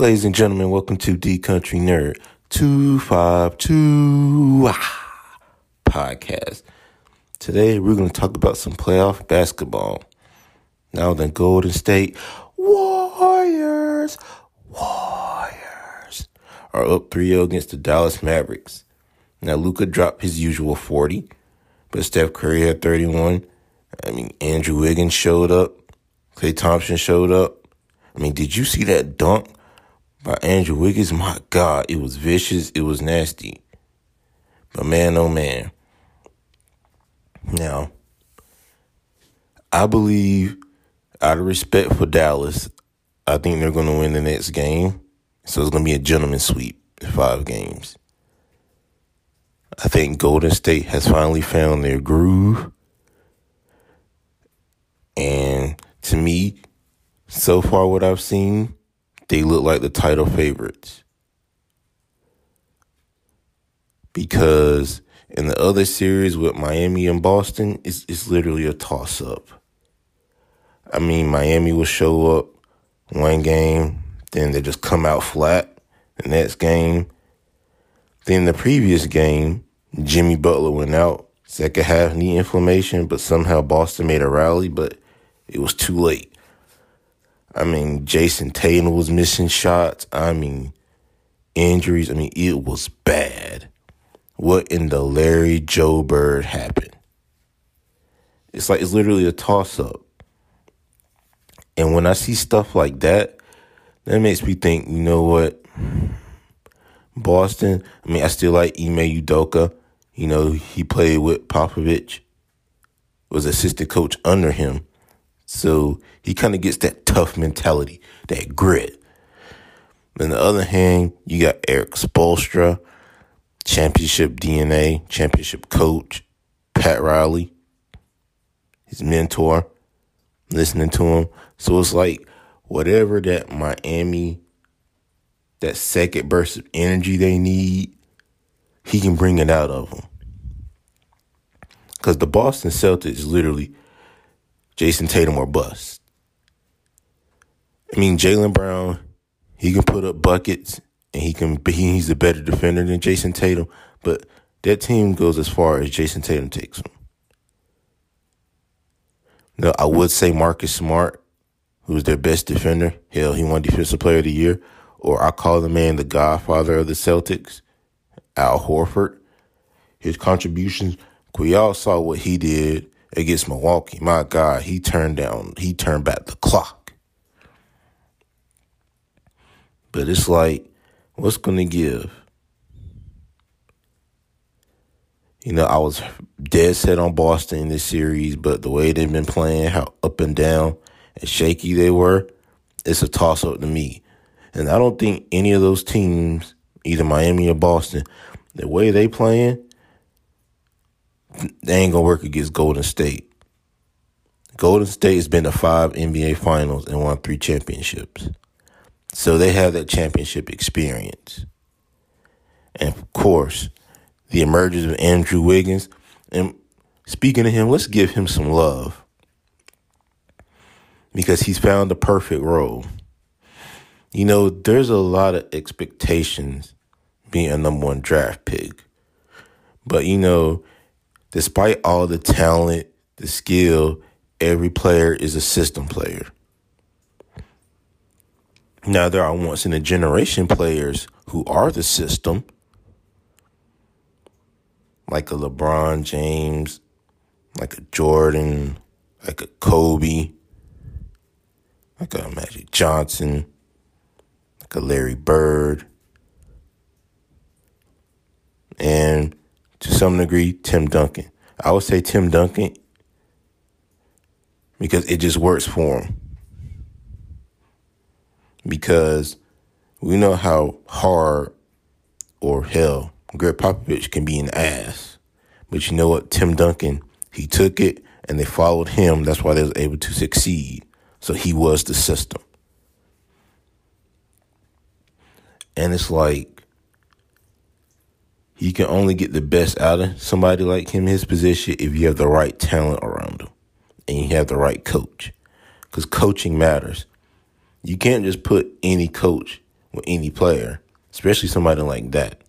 Ladies and gentlemen, welcome to D Country Nerd 252 ah, podcast. Today we're going to talk about some playoff basketball. Now the Golden State Warriors, Warriors are up 3-0 against the Dallas Mavericks. Now Luka dropped his usual 40, but Steph Curry had 31. I mean, Andrew Wiggins showed up. Klay Thompson showed up. I mean, did you see that dunk by Andrew Wiggins? My God, it was vicious. It was nasty. But man, oh man. Now, I believe, out of respect for Dallas, I think they're going to win the next game. So it's going to be a gentleman sweep in five games. I think Golden State has finally found their groove. And to me, so far what I've seen, they look like the title favorites. Because in the other series with Miami and Boston, it's, it's literally a toss up. I mean, Miami will show up one game, then they just come out flat the next game. Then the previous game, Jimmy Butler went out, second half knee inflammation, but somehow Boston made a rally, but it was too late. I mean, Jayson Tatum was missing shots. I mean, injuries. I mean, it was bad. What in the Larry Joe Bird happened? It's like it's literally a toss up. And when I see stuff like that, that makes me think, you know what? Boston, I mean, I still like Ime Udoka. You know, he played with Popovich, was assistant coach under him. So he kind of gets that tough mentality, that grit. On the other hand, you got Erik Spoelstra, championship DNA, championship coach, Pat Riley, his mentor, listening to him. So it's like whatever that Miami, that second burst of energy they need, he can bring it out of them. Because the Boston Celtics literally Jayson Tatum or bust. I mean, Jaylen Brown, he can put up buckets and he can he's a better defender than Jayson Tatum, but that team goes as far as Jayson Tatum takes them. No, I would say Marcus Smart, who's their best defender. Hell, he won Defensive Player of the Year. Or I call the man the godfather of the Celtics, Al Horford. His contributions, we all saw what he did against Milwaukee. My God, he turned down, he turned back the clock. But it's like, what's going to give? You know, I was dead set on Boston in this series, but the way they've been playing, how up and down and shaky they were, it's a toss up to me. And I don't think any of those teams, either Miami or Boston, the way they playing, they ain't gonna work against Golden State. Golden State has been to five NBA finals and won three championships. So they have that championship experience. And of course, the emergence of Andrew Wiggins. And speaking of him, let's give him some love. Because he's found the perfect role. You know, there's a lot of expectations being a number one draft pick. But you know, despite all the talent, the skill, every player is a system player. Now, there are once in a generation players who are the system, like a LeBron James, like a Jordan, like a Kobe, like a Magic Johnson, like a Larry Bird. And to some degree, Tim Duncan. I would say Tim Duncan because it just works for him. Because We know how hard or hell Gregg Popovich can be an ass. But you know what? Tim Duncan, he took it and they followed him. That's why they was able to succeed. So he was the system. And it's like you can only get the best out of somebody like him, his position, if you have the right talent around him and you have the right coach. Because coaching matters. You can't just put any coach with any player, especially somebody like that.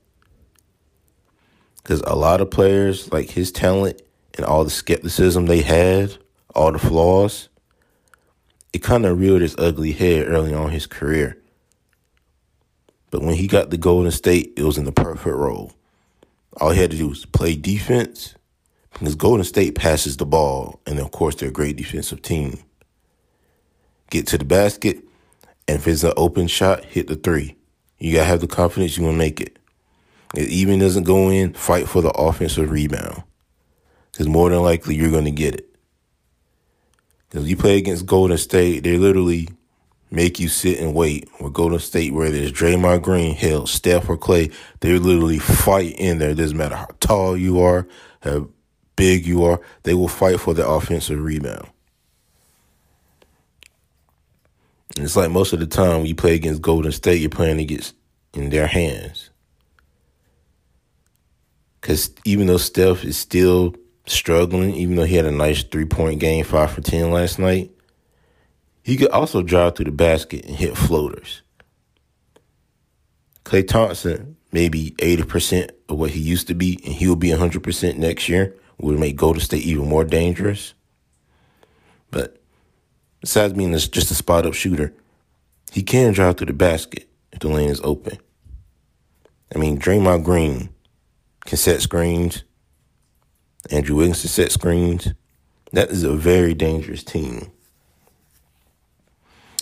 Because a lot of players, like his talent and all the skepticism they had, all the flaws, it kind of reared its ugly head early on his career. But when he got the Golden State, it was in the perfect role. All he had to do was play defense because Golden State passes the ball, and of course, they're a great defensive team. Get to the basket, and if it's an open shot, hit the three. You got to have the confidence you're going to make it. It even doesn't go in, fight for the offensive rebound. Because more than likely, you're going to get it. Because you play against Golden State, they literally make you sit and wait. Or Golden State, where there's Draymond Green, Hill, Steph or Klay, they literally fight in there. It doesn't matter how tall you are, how big you are, they will fight for the offensive rebound. And it's like most of the time when you play against Golden State, you're playing against in their hands. Because even though Steph is still struggling, even though he had a nice three point game, five for 10 last night, he could also drive through the basket and hit floaters. Klay Thompson, maybe 80% of what he used to be, and he will be 100% next year, would make Golden State even more dangerous. But besides being just a spot up shooter, he can drive through the basket if the lane is open. I mean, Draymond Green can set screens. Andrew Wiggins can set screens. That is a very dangerous team.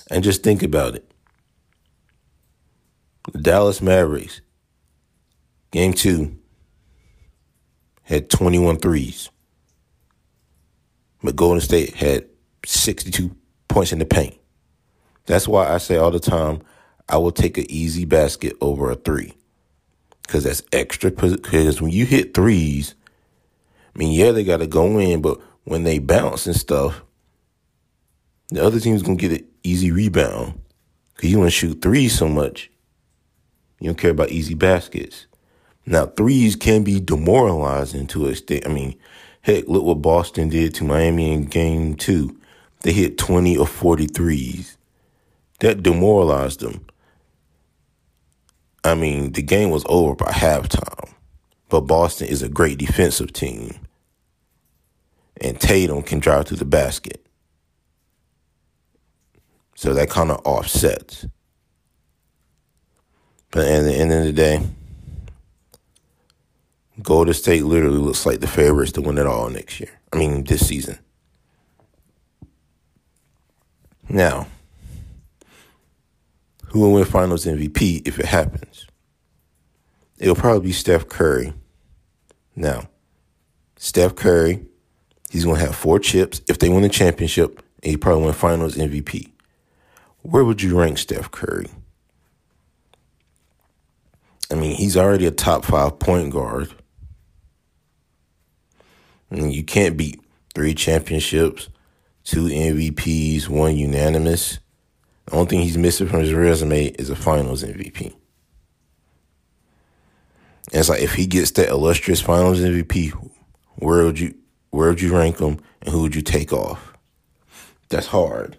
And just think about it. The Dallas Mavericks, game two, had 21 threes. But Golden State had 62 points in the paint. That's why I say all the time, I will take an easy basket over a three. Because that's extra. Because when you hit threes, I mean, yeah, they got to go in, but when they bounce and stuff, the other team's to get an easy rebound. Because you want to shoot threes so much. You don't care about easy baskets. Now, threes can be demoralizing to a extent. I mean, heck, look what Boston did to Miami in game two. They hit 20 or 40 threes. That demoralized them. I mean, the game was over by halftime. But Boston is a great defensive team. And Tatum can drive to the basket. So that kind of offsets. But at the end of the day, Golden State literally looks like the favorites to win it all next year. I mean, this season. Now, who will win Finals MVP if it happens? It'll probably be Steph Curry. Now, Steph Curry, he's going to have four chips if they win the championship, he probably win Finals MVP. Where would you rank Steph Curry? I mean, he's already a top five point guard. I mean, you can't beat three championships, two MVPs, one unanimous. The only thing he's missing from his resume is a finals MVP. And it's like if he gets that illustrious finals MVP, where would you where would you rank him and who would you take off? That's hard.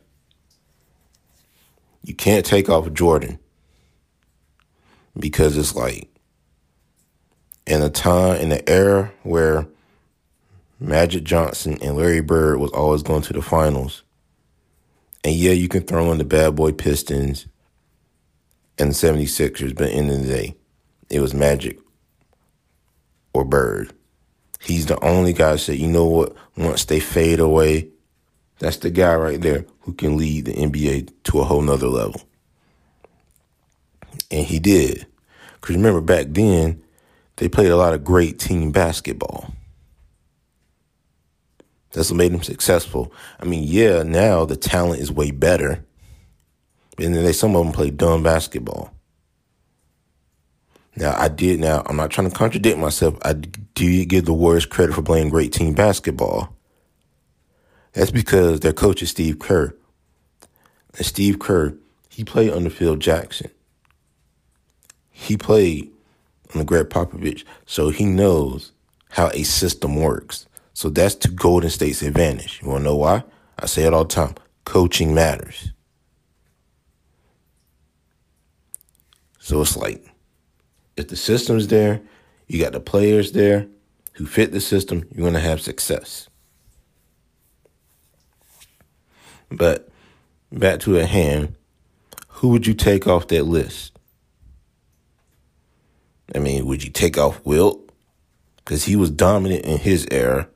You can't take off Jordan because it's like in a time in the era where Magic Johnson and Larry Bird was always going to the finals. And yeah, you can throw in the bad boy Pistons and the 76ers, but in the, the day, it was Magic or Bird. He's the only guy that said, you know what, once they fade away, that's the guy right there who can lead the NBA to a whole nother level. And he did. Because remember, back then, they played a lot of great team basketball. That's what made them successful. I mean, yeah, now the talent is way better. And then they, some of them play dumb basketball. Now, I did, now, I'm not trying to contradict myself. I did give the Warriors credit for playing great team basketball. That's because their coach is Steve Kerr. And Steve Kerr, he played under Phil Jackson. He played under Gregg Popovich, so he knows how a system works. So that's to Golden State's advantage. You want to know why? I say it all the time. Coaching matters. So it's like, if the system's there, you got the players there who fit the system, you're going to have success. But back to a hand, who would you take off that list? I mean, would you take off Wilt? Because he was dominant in his era.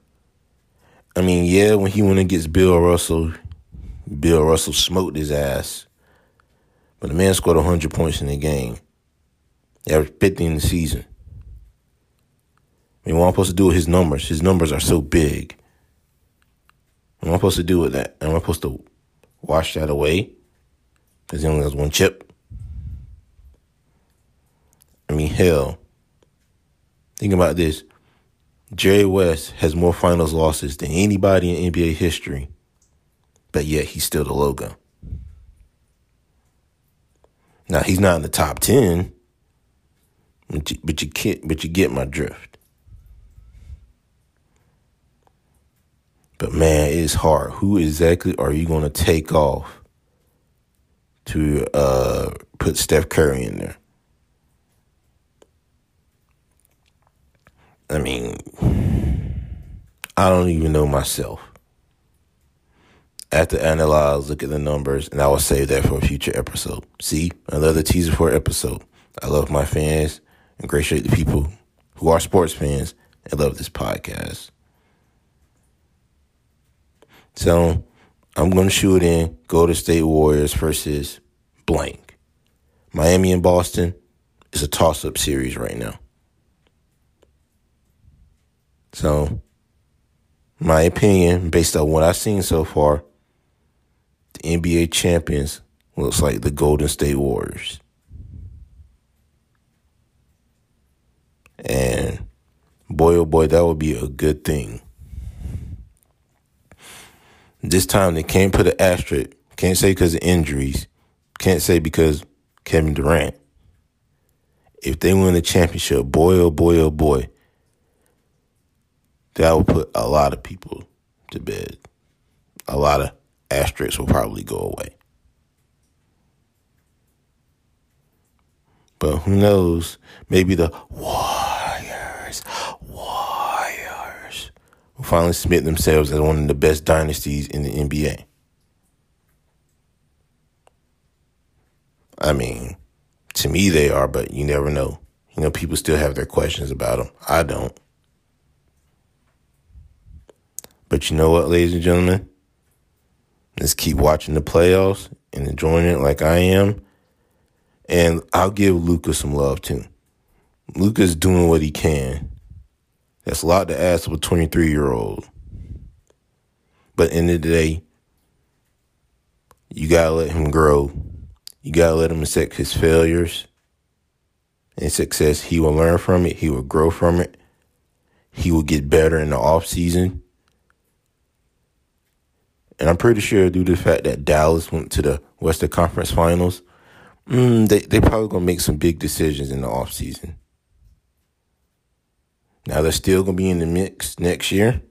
I mean, yeah, when he went against Bill Russell, Bill Russell smoked his ass. But the man scored 100 points in the game. He averaged 50 in the season. I mean, what I'm supposed to do with his numbers? His numbers are so big. What am I supposed to do with that? Am I supposed to wash that away? Because he only has one chip? I mean, hell. Think about this. Jerry West has more finals losses than anybody in NBA history, but yet he's still the logo. Now he's not in the top ten, but you, but you can't. But you get my drift. But man, it's hard. Who exactly are you going to take off to uh, put Steph Curry in there? I mean, I don't even know myself. I have to analyze, look at the numbers, and I will save that for a future episode. See, another teaser for episode. I love my fans and appreciate the people who are sports fans and love this podcast. So I'm going to shoot in Golden State Warriors versus blank. Miami and Boston is a toss up series right now. So, my opinion, based on what I've seen so far, the NBA champions looks like the Golden State Warriors. And boy, oh boy, that would be a good thing. This time they can't put an asterisk. Can't say because of injuries. Can't say because Kevin Durant. If they win the championship, boy, oh boy, oh boy, that will put a lot of people to bed. A lot of asterisks will probably go away. But who knows? Maybe the Warriors, Warriors will finally submit themselves as one of the best dynasties in the NBA. I mean, to me they are, but you never know. You know, people still have their questions about them. I don't. But you know what, ladies and gentlemen? Let's keep watching the playoffs and enjoying it like I am. And I'll give Luka some love too. Luka's doing what he can. That's a lot to ask of a 23 year old. But in the, the day, you gotta let him grow. You gotta let him accept his failures and success. He will learn from it. He will grow from it. He will get better in the off season. And I'm pretty sure due to the fact that Dallas went to the Western Conference Finals, mm, they they probably gonna make some big decisions in the offseason. Now they're still gonna be in the mix next year,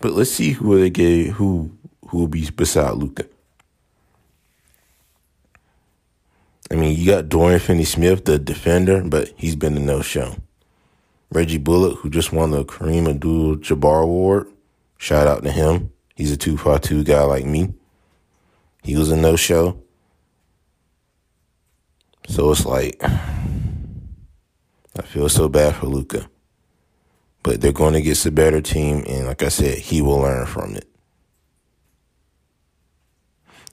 but let's see who they get who who will be beside Luka. I mean, you got Dorian Finney-Smith, the defender, but he's been a no-show. Reggie Bullock, who just won the Kareem Abdul-Jabbar Award, shout out to him. He's a two-for-two guy like me. He was a no show. So it's like, I feel so bad for Luka. But they're going to get a better team. And like I said, he will learn from it.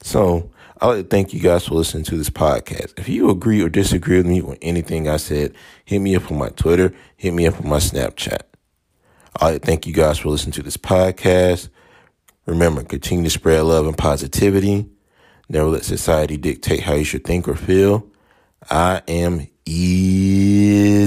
So I'd like to thank you guys for listening to this podcast. If you agree or disagree with me on anything I said, hit me up on my Twitter, hit me up on my Snapchat. I'd like to thank you guys for listening to this podcast. Remember, continue to spread love and positivity. Never let society dictate how you should think or feel. I am E.